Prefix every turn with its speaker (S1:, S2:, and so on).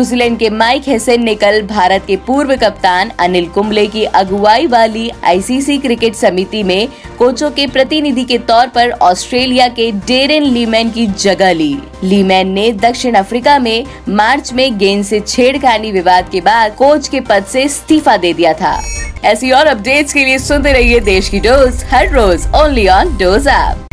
S1: New Zealand के Mike Hesson ने कल भारत के पूर्व कप्तान अनिल कुंबले की अगुवाई वाली आईसीसी क्रिकेट समिति में कोचों के प्रतिनिधि के तौर पर ऑस्ट्रेलिया के डेरेन लीमैन की जगह ली। लीमैन ने दक्षिण अफ्रीका में मार्च में गेंद से छेड़खानी विवाद के बाद कोच के पद से इस्तीफा दे दिया था। ऐसी और अपडेट्स के लिए सुनते रहिए देश की डोज, हर रोज ओनली ऑन डोज ऐप